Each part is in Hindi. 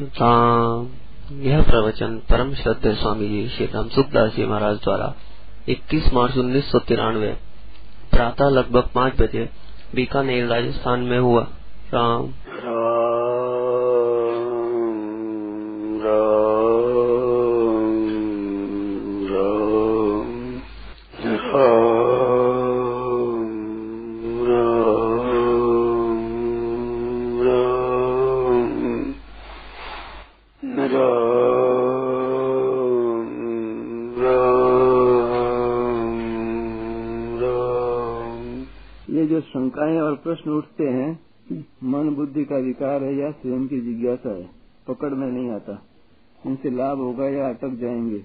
यह प्रवचन परम श्रद्धे स्वामी जी श्री राम सुखदास जी महाराज द्वारा 21 मार्च उन्नीस सौ तिरानवे, प्रातः लगभग पाँच बजे बीकानेर, राजस्थान में हुआ। राम। विकार है या स्वयं की जिज्ञासा है? पकड़ में नहीं आता। इनसे लाभ होगा या अटक जाएँगे?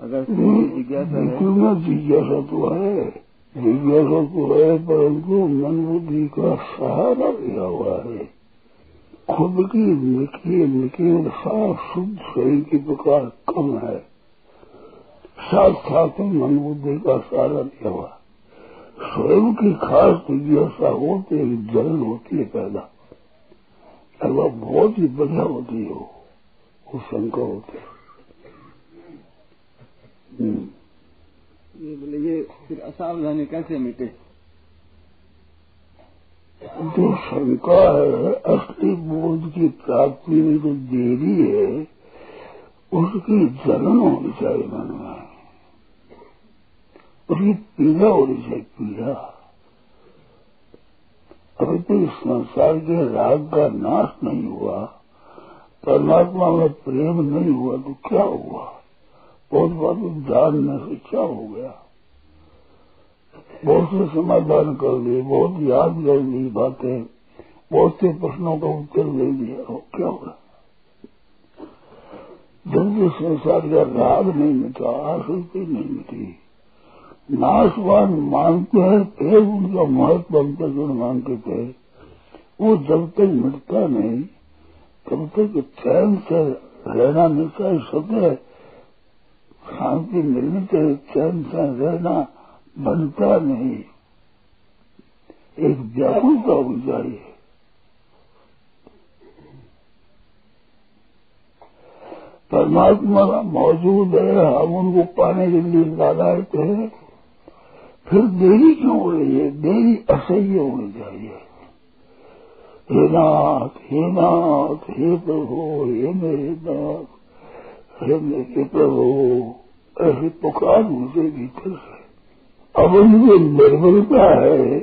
अगर जिज्ञासा है जिज्ञासा तो है। जिज्ञासा तो है, परंतु मन बुद्धि का सहारा लिया हुआ है। खुद की निकी निकी साफ़ शुद्ध शरीर की प्रकार कम है। साथ साथ मन बुद्धि का सहारा लिया हुआ। स्वयं की खास जिज्ञासा हो तो एक जलन होती है पैदा। और वह बहुत ही बढ़िया होती हो वो शंका होते ये बोले ये फिर असावधानी कैसे मिटे? जो शंका है असली बोध की प्राप्ति में जो देरी है उसकी जलन होनी चाहिए मन में। उसकी पीड़ा होनी चाहिए पीड़ा। तो इस संसार के राग का नाश नहीं हुआ, परमात्मा में प्रेम नहीं हुआ तो क्या हुआ? बहुत बात जानने से क्या हो गया? बहुत से समाधान कर लिए, बहुत याद कर ली बातें, बहुत से प्रश्नों का उत्तर दे दिया हो क्या हुआ? जब संसार का राग नहीं मिटा, आसक्ति नहीं मिटी नाशवान मानते हैं, फिर उनका महत्व अंतर्गुण मानते थे वो जब तक मिटता नहीं, तब तक चैन से रहना नहीं चाहिए सके शांति मिलनी चाहिए चैन से रहना बनता नहीं। एक व्याकुलता होनी चाहिए परमात्मा मौजूद है, हम उनको पाने के लिए लालायत है। फिर देरी क्यों हो रही है? देरी असह्य होनी चाहिए। हे नाथ हे नाथ, हे प्रभु, हे मेरे नाथ, हे मेरे प्रभु, ऐसे पुकार मुझे भीतर से। अब उनमें निर्बलता है।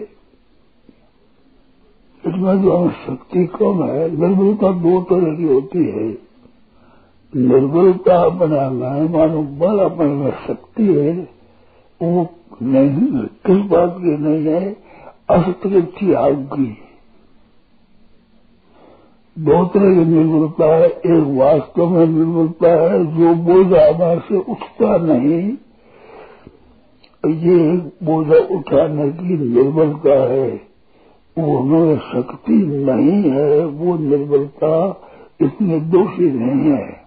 इसमें जो हम शक्ति कम है। निर्बलता दो तरह की होती है। निर्बलता अपने में मानो बल अपने में शक्ति है, वो नहीं किस बात की नहीं है असतृप्ति आग की दो तरह की निर्भरता है, एक वास्तव में निर्भरता है, जो बोझा हमारे से उठता नहीं। ये बोझा उठाने की निर्बलता है, वो हमें शक्ति नहीं है, वो निर्बलता इतने दोषी नहीं है।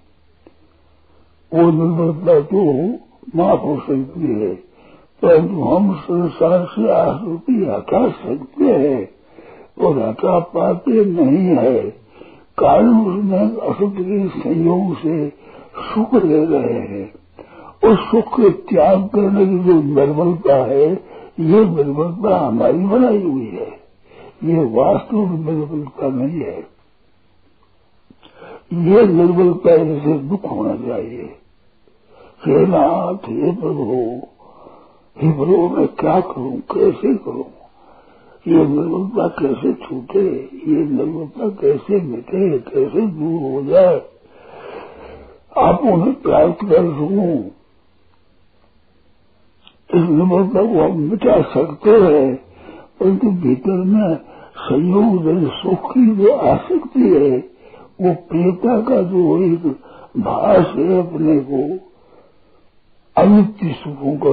वो निर्बलता तो माफ़ हो सकती है। परंतु हम संसार से आसक्ति हटा सकते हैं। और हटा पाते नहीं है। कारण उसमें असुख के संयोग से सुख ले रहे हैं। उस सुख के त्याग करने की जो निर्बलता है, ये निर्बलता हमारी बनाई हुई है। ये वास्तव में निर्बलता नहीं है। ये निर्बलता से दुख होना चाहिए। हे नाथ, हे प्रभु हे प्रभु मैं क्या करूँ? कैसे करूँ? ये निर्मलता कैसे छूटे? ये निर्मलता कैसे मिटे? कैसे दूर हो जाए? आप उन्हें प्राप्त कर सकूँ इस निर्मलता को हम मिटा सकते हैं, परंतु भीतर में संयोग सुख की जो आसक्ति है, वो प्रियता का जो एक भाष है अपने को अनित्य सुखों का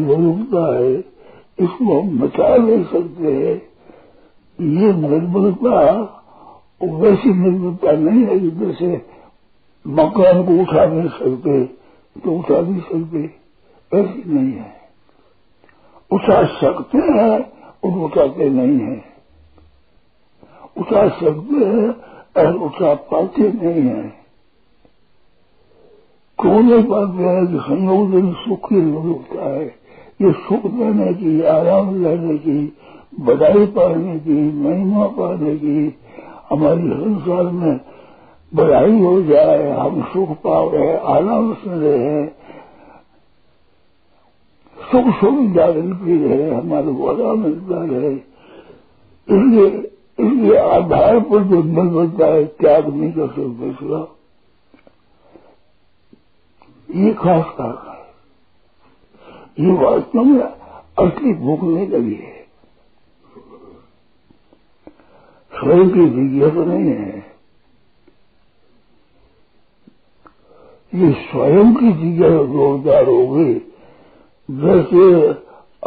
विरूपता है, इसको हम बचा नहीं सकते हैं। ये निर्बलता वैसी निर्बलता नहीं है जैसे मकान को उठा नहीं सकते तो उठा नहीं सकते। ऐसी नहीं है। उठा सकते हैं और उठाते नहीं है। उठा सकते हैं और उठा पाते नहीं है। हैं कि संयोजन सुख ही होता है ये सुख लेने की आराम लेने की बधाई पाने की महिमा पाने की हमारी संसार में बधाई हो जाए हम सुख पा रहे हैं आराम से रहे हैं सुख सुविधा मिलती रहे हमारे को आराम मिलता रहे इसलिए इसलिए आधार पर जो मिल मिलता है त्याग नहीं कर सकते ये खास कारण है। ये वास्तव में असली भूख नहीं लगी है। स्वयं की जिज्ञासा नहीं है। ये स्वयं की जिज्ञासा जोरदार होगी जैसे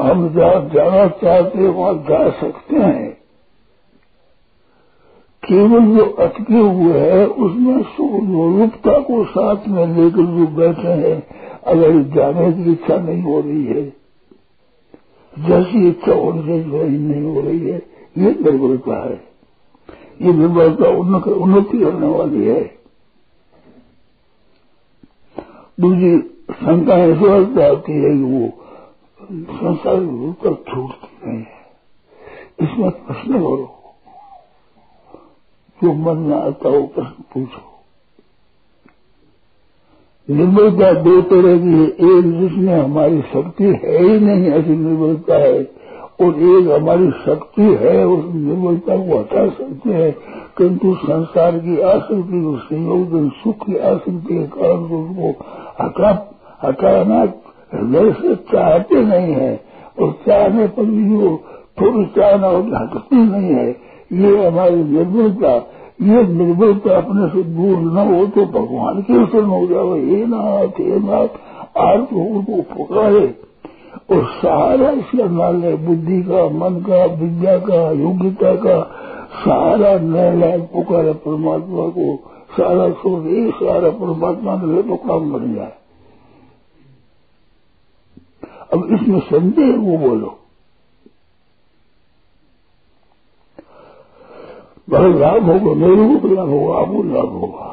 हम जहाँ जाना चाहते वहाँ जा सकते हैं। केवल जो अटके हुए हैं, उसमें स्वरूपता को साथ में लेकर जो बैठे हैं, अगर जाने की इच्छा नहीं हो रही है, जैसी इच्छा होने से नहीं हो रही है, ये निर्भरता है। ये निर्भरता उन्नति करने वाली है। दूसरी शंका ऐसी आती है कि वो संसार छूटती नहीं है। इसमें प्रश्न करो। जो मन में आता हो, प्रश्न पूछो। निर्बलता दो तरह की है, एक जिसमें हमारी शक्ति है ही नहीं, ऐसी निर्बलता है। और एक हमारी शक्ति है, उस निर्बलता को हटा सकते हैं, किंतु संसार की आसक्ति और संयोजन, सुख की आसक्ति के कारण उसको हटा, हटाना हृदय से चाहते नहीं है। और चाहने पर भी वो थोड़ी चाहना और हटती नहीं है। ये हमारी निर्बलता ये निर्बलता अपने से दूर न हो तो भगवान के शरण हो जाओ हे नाथ हे नाथ, आज तो उनको पुकारे और सहारा इसका नाल है बुद्धि का, मन का, विद्या का, योग्यता का सहारा नया पुकारे परमात्मा को, सारा सोच, ये सारा परमात्मा के लिए तो काम बन जाए। अब इसमें संदेह वो बोलो। बड़ा लाभ होगा मेरे को लाभ होगा आपको लाभ होगा।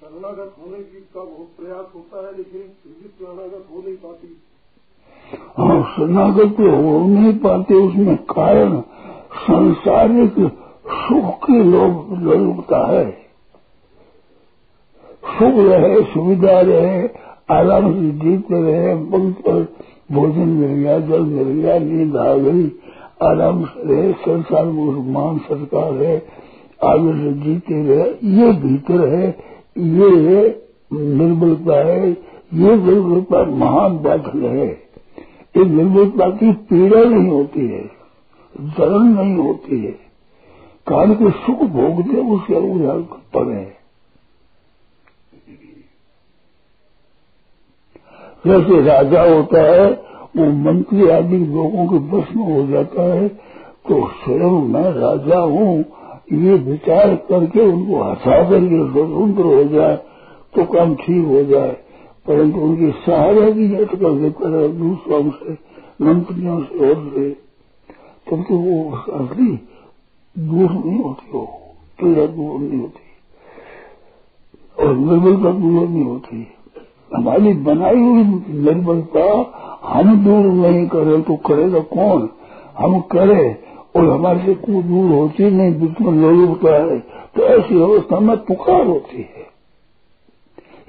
शरणागत होने की का बहुत प्रयास होता है लेकिन शरणागत हो नहीं पाती। हाँ शरणागत तो हो नहीं पाते उसमें कारण संसारिक सुख की लोग लोलुपता है। सुख रहे सुविधा रहे आराम से जीते रहे पंख पर भोजन मिल गया जल मिल गया नींद आ गई आराम रहे संसार में मान सरकार है, आगे से जीते रहे, ये भीतर है, ये निर्बलता है, ये निर्बलता महान बादल है। ये निर्बलता की पीड़ा नहीं होती है, जलन नहीं होती है। काल के सुख भोगते उसके उदाहरण पड़े है। जैसे राजा होता है वो मंत्री आदि लोगों के बस में हो जाता है तो स्वयं मैं राजा हूँ, ये विचार करके उनको हटा करके स्वतंत्र हो जाए तो काम ठीक हो जाए। परंतु उनकी सहारा भी अटकल देता है, दूसरों से, मंत्रियों से और से, तब तो वो असली दूर नहीं होती हो पीड़ा दूर नहीं होती, और निर्बलता दूर नहीं होती। हमारी बनाई हुई निर्बलता हम दूर नहीं करे तो करेगा कौन? हम करे और हमारे से कोई दूर होती नहीं बिल्कुल लोग होता है। तो ऐसी अवस्था में पुकार होती है।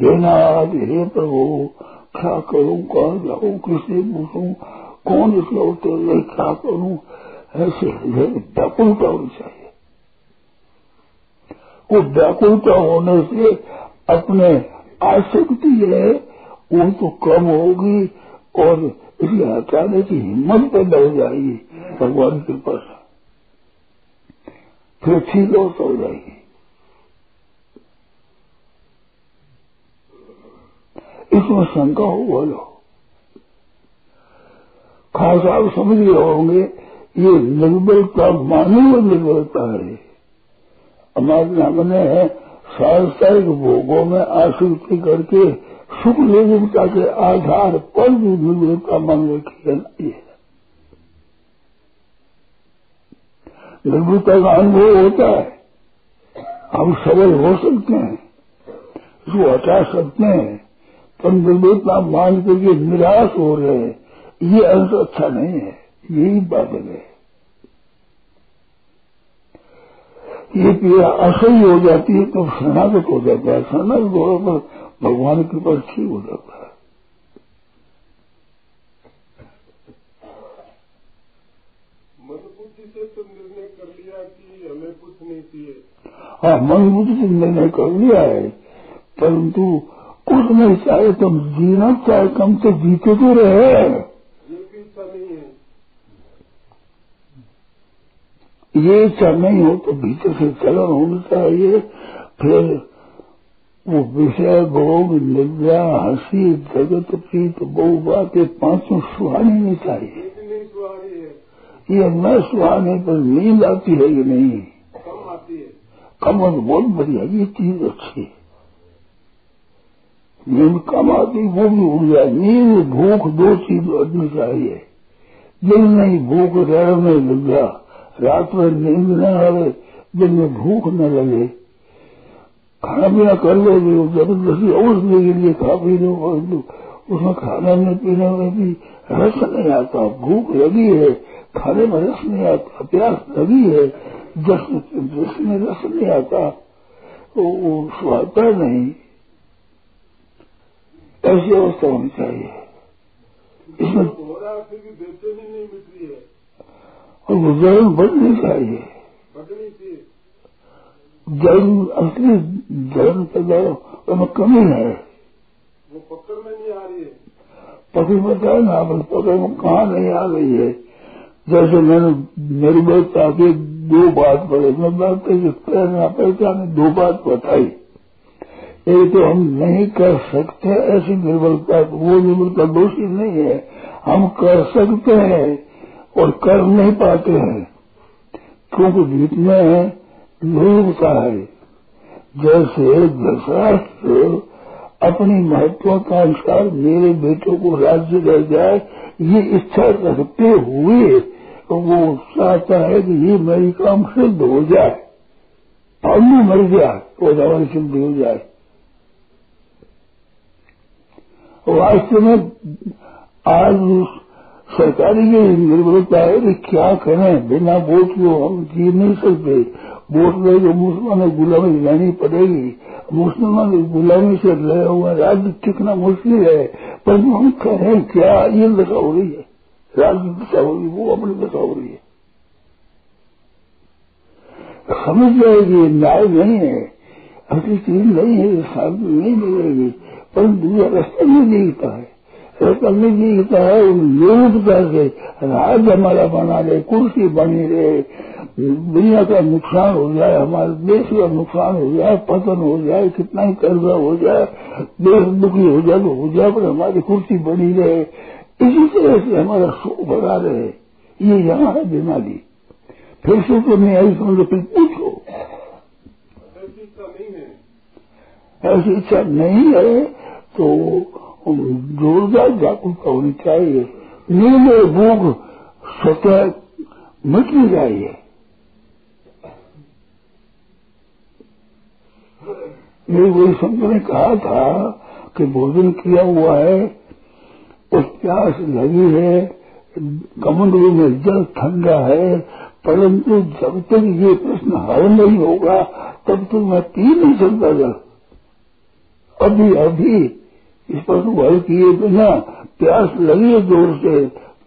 हे नाथ, हे प्रभु क्या करूँ कहा जाऊँ, किससे पूछूँ, कौन इसका उत्तर दे क्या करूँ? ऐसे व्याकुलता होनी चाहिए। वो व्याकुलता होने से अपने आसक्ति है, वो तो कम होगी और हटाने की हिम्मत पैदा हो जाएगी, भगवान के पास। फिर ठीक हो जाएगी इसमें शंका हो, बोलो। खास आप समझ गए होंगे, ये निर्बलता मानी मानव निर्बलता है। हमारे हमने सांसारिक भोगों में आसक्ति करके सुख निर्भरता के आधार पर भी निर्भरता मन रखी है। ये निर्भरता का अनुभव होता है, हम सबल हो सकते हैं इसको हटा सकते हैं, पर इतना मान करके निराश हो रहे हैं, ये अंश अच्छा नहीं है, यही बात है। ये पीड़ा असह्य हो जाती है तो शरणागत हो जाता है, शरणागत होने पर भगवान के पास ठीक हो जाता है। मजबूती से तो निर्णय कर लिया कि हमें कुछ नहीं चाहिए। हाँ मजबूती से निर्णय कर लिया है परंतु कुछ नहीं चाहे तुम जीना चाहे कम से जीते तो रहे। है। ये इच्छा नहीं हो तो भीतर से चलन होना चाहिए फिर वो विषय भोग निद्रा हँसी जगत प्रीत बहु बातें पाँचों सुहानी नहीं चाहिए ये न सुहाने पर नींद आती है कि नहीं कमर बहुत बढ़िया ये चीज़ अच्छी नींद कम आती वो भी उड़ जाए नींद भूख दो चीज़ उड़नी चाहिए दिन नहीं भूख रह में लग रात में नींद न आवे दिन में भूख न लगे। खाना पीना कर लो, जो ज़बरदस्ती औषधि के लिए खा पी लो और लो उसमें खाने में पीने में भी रस नहीं आता, भूख लगी है, खाने में रस नहीं आता, प्यास लगी है जस में रस नहीं आता वो वो सुहाता नहीं। ऐसी अवस्था होनी चाहिए। इसमें और गुजरण बढ़नी चाहिए। जन्म असली जन्म पैदा उसमें कमी है वो पकड़ में नहीं आ रही है। पकड़ बताया ना बस पकड़ में कहा नहीं आ गई है। जैसे मैंने मेरी बात आगे दो बात पढ़े मैं बात प्रेरणा पहचाने दो बात बताई। एक तो हम नहीं कर सकते ऐसी निर्बलता वो निर्बलता दोषी नहीं है। हम कर सकते हैं और कर नहीं पाते हैं। क्योंकि बीच में लोकता है। जैसे धृतराष्ट्र अपनी महत्वाकांक्षा मेरे बेटों को राज्य रह जाए, ये इच्छा रखते हुए वो चाहता है कि ये मेरी काम सिद्ध हो जाए। और मैं मर तो हमारी सिद्ध हो जाए। वास्तव में आज सरकारी की निर्भरता है कि क्या करें? बिना वोट को हम जी नहीं सकते। ले तो मुसलमान गुलामी लेनी पड़ेगी। मुसलमान गुलामी से लया हुआ राज्य टिकना मुश्किल है। पर हम करें क्या ये दशा हो रही है? राज्य दशा हो रही है, वो अपनी दशा हो रही है। समझ जाएगी न्याय नहीं है। असली चीज़ नहीं है शांति नहीं मिलेगी। पर दूसरा रास्ता नहीं दिखता है। रास्ता नहीं दिखता है लोकता से राज हमारा बना रहे कुर्सी बनी रहे दुनिया का नुकसान हो जाए, हमारे देश का नुकसान हो जाए, पतन हो जाए, कितना ही कर्जा हो जाए, देश दुखी हो जाए तो हो जाए, पर हमारी कुर्सी बनी रहे। इसी तरह से हमारा सुख बढ़ा रहे। ये यहाँ है बीमारी फिर से तो नहीं आई, समझो, फिर पूछो। ऐसी इच्छा नहीं है तो जोरदार जागरूकता होनी चाहिए। और भूख स्वतः मिटनी चाहिए मेरे वही संत ने कहा था कि भोजन किया हुआ है, उस प्यास लगी है कमंडलू में जल ठंडा है, परंतु जब तक ये प्रश्न हल नहीं होगा, तब तक मैं पी नहीं सकता जल अभी अभी, इस पर तो हल किए बिना प्यास लगी है ज़ोर से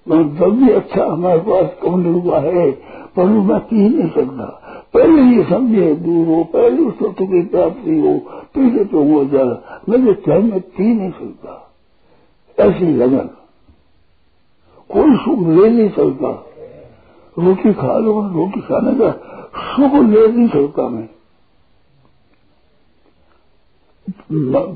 जब भी अच्छा हमारे पास कमंडल हुआ है, परंतु मैं पी नहीं सकता। पहले ये समझे दूर हो पहले उस तत्व की प्राप्ति हो पीछे तो हो जल मैं जो चाहे मैं पी नहीं सकता। ऐसी लगन। कोई सुख ले नहीं सकता। रोटी खा लो, रोटी खाने का सुख ले नहीं सकता मैं।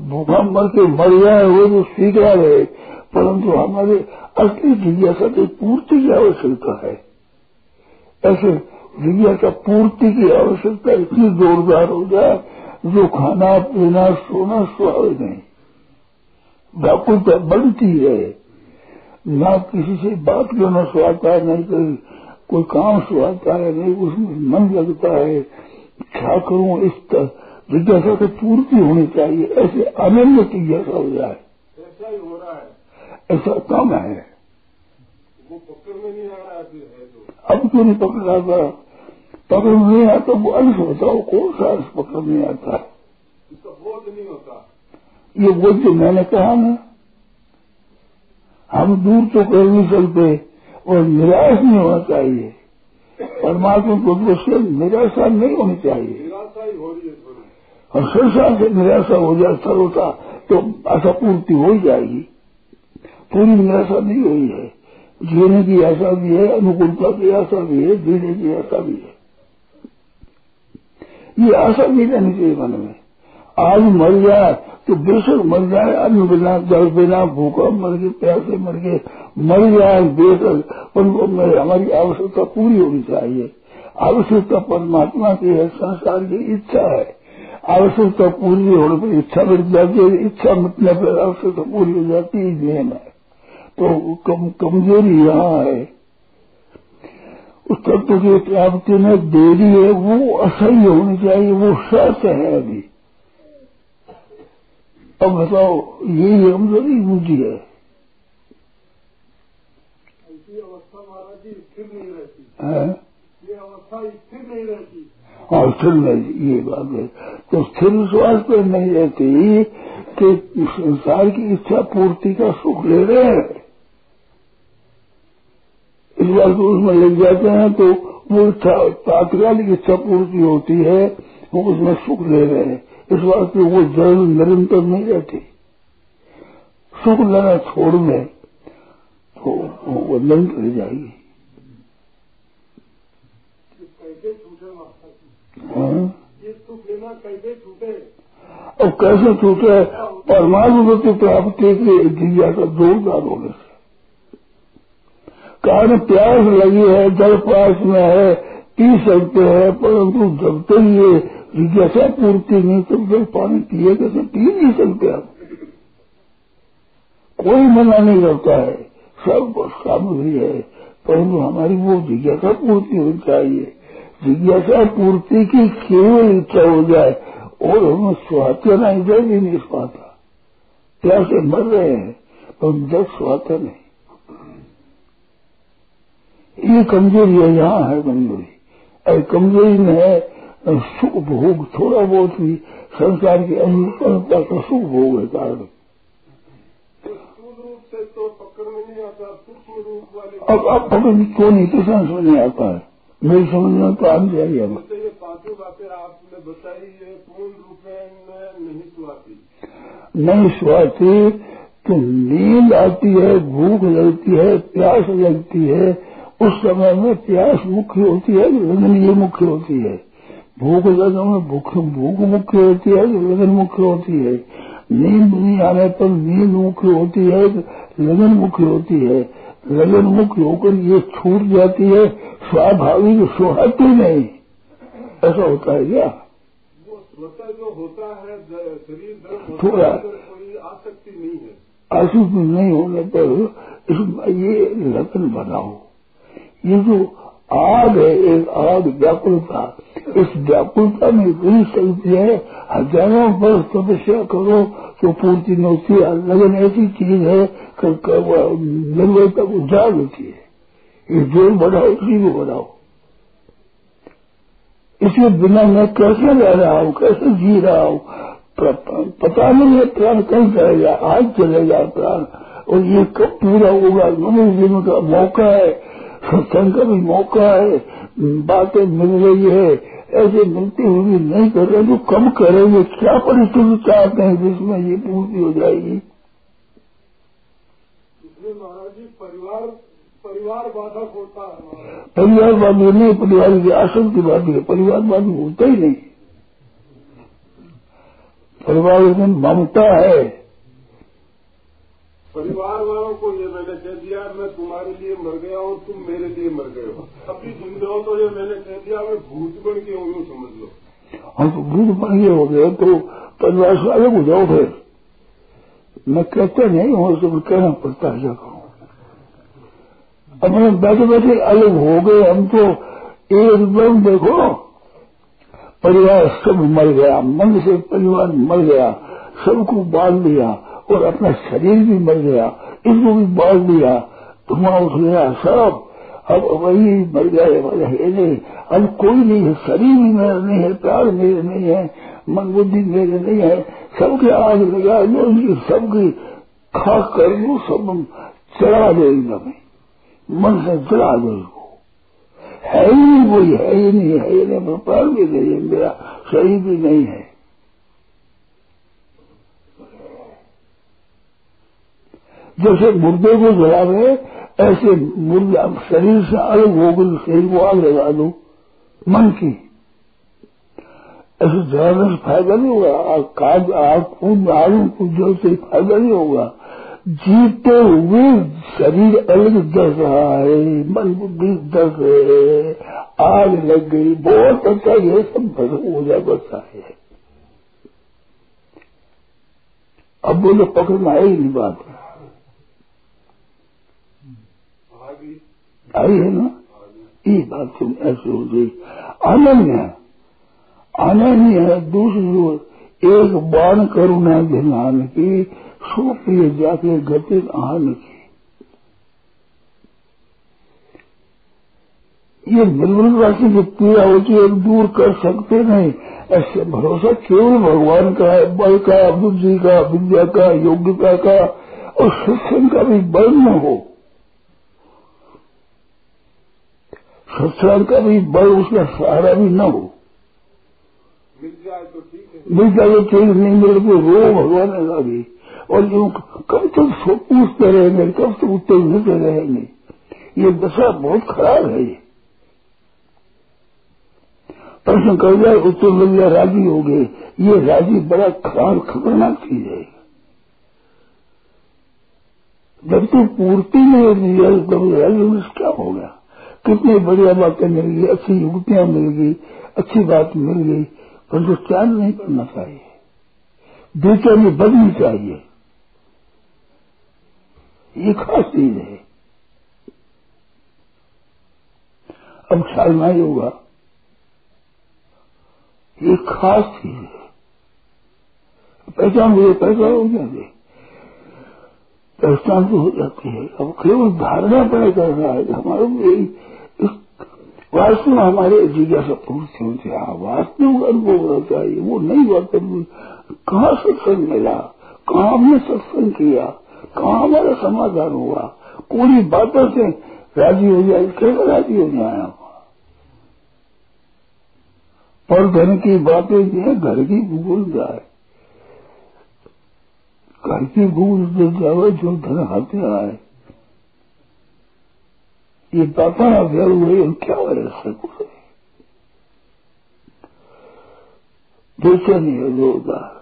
भूखा मर के मर जाए, वो तो स्वीकार है। परंतु हमारे असली जिज्ञासा की पूर्ति की आवश्यकता है। ऐसे जिज्ञासा पूर्ति की आवश्यकता इतनी जोरदार हो जाए जो खाना पीना सोना स्वाभाविक नहीं। व्याकुलता बनती है ना किसी से बात करना सुहाता है नहीं कोई कोई काम सुहाता है नहीं उसमें मन लगता है क्या करूँ इस जिज्ञासा की पूर्ति होनी चाहिए ऐसे अनन्य जिज्ञासा हो जाए। ऐसा ही हो रहा है। ऐसा कम है। वो पकड़ में नहीं आ रहा है तो। अब क्यों नहीं पकड़ आता पकड़ में आता वो अंश बताओ कौन सा अंश पकड़ नहीं आता है? बोध नहीं होता ये वो जो मैंने कहा ना, हम दूर तो कर नहीं सकते और निराश नहीं होना चाहिए। परमात्मा को से निराशा नहीं होनी चाहिए। निराशा ही रही है और संसार से निराशा हो जाए सर्वता तो आशा पूर्ति हो ही जाएगी। पूरी निराशा नहीं हुई है। जीने की आशा भी है, अनुकूलता की आशा भी है, जीने की आशा भी है। ये आशा भी रहनी चाहिए मन में। आज मर जाए तो बेशक मर जाए अन्न बिना जल बिना भूखा मर गए प्यासे मर गए। मर जाए बेशक उनको हमारी आवश्यकता पूरी होनी चाहिए। आवश्यकता परमात्मा की है संसार की इच्छा है। आवश्यकता पूरी होने पर इच्छा मिट जाती है इच्छा मिटने पर आवश्यकता पूरी हो जाती है है तो कम, कमज़ोरी यहाँ है। तत्व की प्राप्ति में देरी है वो असह्य होनी चाहिए वो सच है अभी अब बताओ यही है स्थिर नहीं रहती। हैं? ये स्थिर नहीं रहती। और स्थिर नहीं ये बात है। तो स्थिर विश्वास पर नहीं रहती कि संसार की इच्छा पूर्ति का सुख ले रहे हैं। इस बात को उसमें लग जाते हैं तो वो तात्कालिक इच्छा पूर्ति होती है वो उसमें सुख ले रहे हैं। इस बात की वो जल निरंतर नहीं रहती। सुख लेना छोड़ में तो वो निरंतर रह जाएगी। ये कैसे छूटे? हाँ? अब कैसे छूटे? परमात्मा की प्राप्ति की जिज्ञासा जोरदार होने से। कारण प्यास लगी है, जल पास में है, पी सकते हैं, परंतु जब तक ये जिज्ञासा पूर्ति नहीं, तब तक पानी पिए कैसे पी नहीं सकते आप। कोई मना नहीं करता है। सब सामग्री है, परंतु हमारी वो जिज्ञासा पूर्ति होनी चाहिए। जिज्ञासा पूर्ति की केवल इच्छा हो जाए, और हमें स्वास्थ्य ना इधर भी नहीं पाता। प्यासे मर रहे हैं पर जब स्वास्थ्य नहीं। ये कमज़ोरी है यहाँ है कमज़ोरी। और कमज़ोरी में है सुख भोग थोड़ा बहुत भी संसार की अनुकूलता का सुख भोग है कारण। तो तो पकड़ में अब अब पकड़ क्यों नहीं? किस समझ नहीं आता है। मेरी समझ में तो आनी चाहिए अब तो आपने बताई ये पूर्ण रूप नहीं सुहाती। नहीं स्वाती तो नींद आती है भूख लगती है प्यास लगती है उस समय में प्यास मुख्य होती है लगन ये मुख्य होती है। भूख लगन में भूख भूख मुख्य होती है कि लगन मुख्य होती है। नींद नहीं आने पर नींद मुख्य होती है, लगन मुख्य होती है। लगन मुख्य होकर ये छूट जाती है, स्वाभाविक सुहाती नहीं। ऐसा होता है क्या? जो होता है शरीर थोड़ा। आसक्ति नहीं है। आसुत नहीं होने पर ये लगन बनाओ। ये जो आग है, एक आग व्याकुलता इस व्याकुलता में रह शक्ति है, हज़ारों वर्ष तपस्या करो तो पूर्ति नहीं होती है लगन ऐसी चीज़ है निर्भरता को जाग होती है। ये ज़ोर बढ़ाओ इसी को बढ़ाओ। इसके बिना मैं कैसे रह रहा हूँ, कैसे जी रहा हूँ? पता नहीं है, प्राण कब जाएगा आज चलेगा प्राण। और ये कब पूरा होगा मनुष्य जीवन का मौका है। सत्संग का भी मौका है बातें मिल रही है ऐसे मिलती हुई नहीं कर रहे तो कम करेंगे क्या परिस्थिति चाहते हैं जिसमें ये पूर्ति हो जाएगी? महाराज जी परिवार परिवार बाधक होता है परिवारवादी नहीं परिवार की आसक्तिवादी है परिवारवादी होता ही नहीं। परिवार में ममता है परिवार वालों को ये मैंने कह दिया, मैं तुम्हारे लिए मर गया हूँ, तुम मेरे लिए मर गए हो। अभी जिंदे हो तो ये मैंने कह दिया, मैं भूत बन के हूँ समझ लो। हम तो भूत बन गए हो गए तो परिवार से अलग हो जाओ फिर। मैं कहते नहीं हूँ तो कहना पड़ता है अब मैं बैठे बैठे अलग हो गए, हम तो एकदम देखो, परिवार सब मर गया, मन से परिवार मर गया, सबको बाँध लिया और अपना शरीर भी मर गया इसको भी बाँध दिया। धुआँ उठ गया सब अब वही मर गए है नहीं अब कोई नहीं है, शरीर भी मेरा नहीं है, प्यार मेरे नहीं है, मन बुद्धि मेरे नहीं है। सबके आग लगा लो सबकी खा कर वो सब चढ़ा दो एकदम मन से चढ़ा दो है ही नहीं कोई, है ही नहीं, है ही नहीं प्राण भी नहीं है, मेरा शरीर भी नहीं है। जैसे मुर्दे को जला रहे ऐसे मुर्दा शरीर से अलग हो गई, शरीर को आग लगा दो, मन की। ऐसे जलाने से फ़ायदा नहीं होगा काज आग, खून आलू जो से फ़ायदा नहीं होगा। जीते हुए शरीर अलग दस रहा है, मन बुद्धि दस है, आग लग गई, बहुत अच्छा ये सब भस्म हो जाए बचा है। अब बोलो पकड़ना है ही बात। आई है ना? ये बात तुम ऐसे हो गई। अनन्य अनन्य दूसरी एक बाण करुणा ध्यान की सुप्रिय जाके गति आन की। ये निर्मल राशि की पीड़ा होती है, दूर कर सकते नहीं। ऐसे भरोसा केवल भगवान का है, बल का, बुद्धि का, विद्या का, योग्यता का और शिक्षण का भी बल न हो। सत्संग का भी बल उसका सहारा भी न हो। मिल जाए तो ठीक है। मिल जाए तो ठीक नहीं मिले तो रो भगवान का भी और यूँ कब तक सो पूछते रहेंगे कब तक उत्तर मिलते रहेंगे। ये दशा बहुत खराब है ये। प्रश्न कर जाए उत्तर मिल जाए राज़ी हो गए। ये राज़ी बड़ा खराब खतरनाक चीज़ है। जब तक पूर्ति नहीं होती है तब राज़ी क्या हो गया? कितनी बढ़िया बातें मिल गई, अच्छी युक्तियाँ मिल गई, अच्छी बात मिल गई, परंतु त्याग नहीं करना चाहिए। बेचैनी बदनी चाहिए। ये खास चीज़ है। अब ख्याल नहीं होगा, ये खास चीज़ है। पहचान हुई पहचान हो जाती पहचान तो हो जाती है। अब केवल धारणा पर करना है। हमारे को वास्तव हमारे जिज्ञासा पूछते होते हाँ वास्तविक अनुभव होना चाहिए, वो नहीं हुआ कहाँ सत्संग मिला? कहाँ हमने सत्संग किया? कहाँ हमारा समाधान हुआ? पूरी बातों से राज़ी हो जाए कैसे राज़ी हो। जाए पर घर की बातें जो है, घर की भूल जाए। घर की भूल जो जाए जो धन हाथे आए। अगर हुए और क्या है है है जोरदार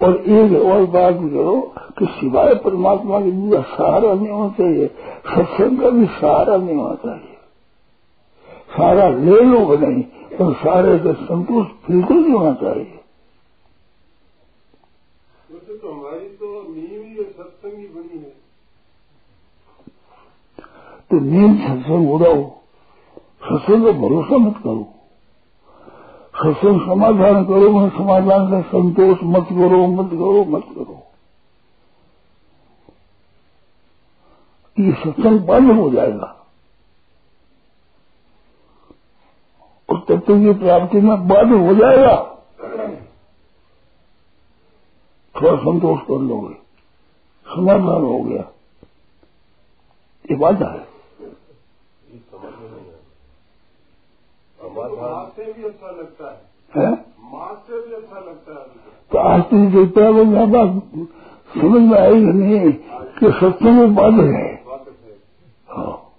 और एक और बात करो कि सिवाय परमात्मा के दूसरा सहारा नहीं होना चाहिए सत्संग का भी सहारा नहीं होना चाहिए सहारा ले लो नहीं और सारे का संतोष बिल्कुल नहीं होना चाहिए वैसे तो हमारी तो नींव ही सत्संग ही बनी है तो नींद सत्संग उड़ाओ। सत्संग का भरोसा मत करो। सत्संग समाधान करो मैं समाधान का संतोष मत करो मत करो मत करो। ये सत्संग बंद हो जाएगा। और तक ये प्राप्ति में बंद हो जाएगा। थोड़ा संतोष कर लोगे। समाधान हो गया। ये बात है। माँ से भी अच्छा लगता है। है? माँ से भी अच्छा लगता है तो। तो आज तो देखता है वो यहाँ बात समझ में आई नहीं? कि सत्संग में बंद है। बात हाँ।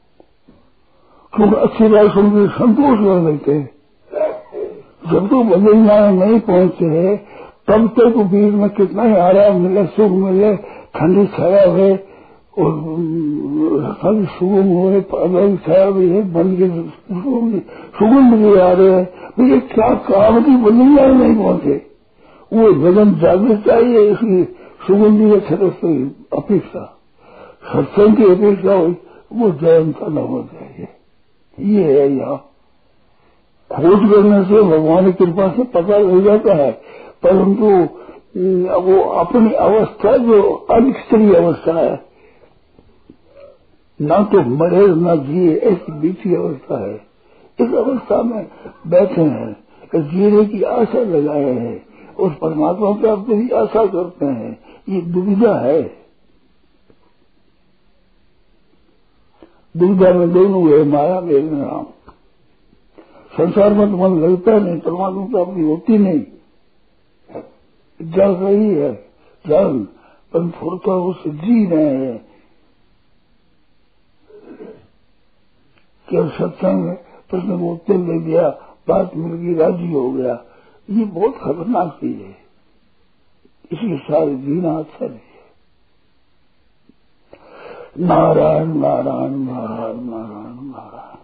क्योंकि अच्छी बात सुन के संतोष कर लेते हैं। जब तक बदलना नहीं पहुँचे तब तक बीच में कितना ही आराम मिले सुख मिले ठंडी छाया हुए सब सुगम हुए, पागल छाया भी है बन के सुगंध भी आ रहे हैं। ये क्या काम की बदलना नहीं पहुँचे वो जगन जागृत चाहिए इसकी सुगंधी के छत से अपेक्षा सत्संग की अपेक्षा हुई, वो जयंता न हो चाहिए ये है यहाँ। खोज करने से भगवान की कृपा से पता लग जाता है। परंतु वो अपनी अवस्था जो अनिश्चरी अवस्था है ना तो मरे, ना जिए, ऐसी बीती अवस्था है। इस अवस्था में बैठे हैं, जीने की आशा लगाए हैं उस परमात्मा प्राप्त की आशा करते हैं। ये दुविधा है। दुविधा में दोनों है, माया मेरे नाम। संसार में तो मन लगता नहीं, परमात्मा प्राप्ति होती नहीं। जल रही है, जल, पर थोड़ा उससे जी रहे हैं। केवल सत्संग प्रश्न को उत्तर ले दिया बात मिल गई, राज़ी हो गया। ये बहुत खतरनाक चीज़ है। इसके सारे जीना अच्छा नहीं है। नारायण नारायण नारायण नारायण नारायण।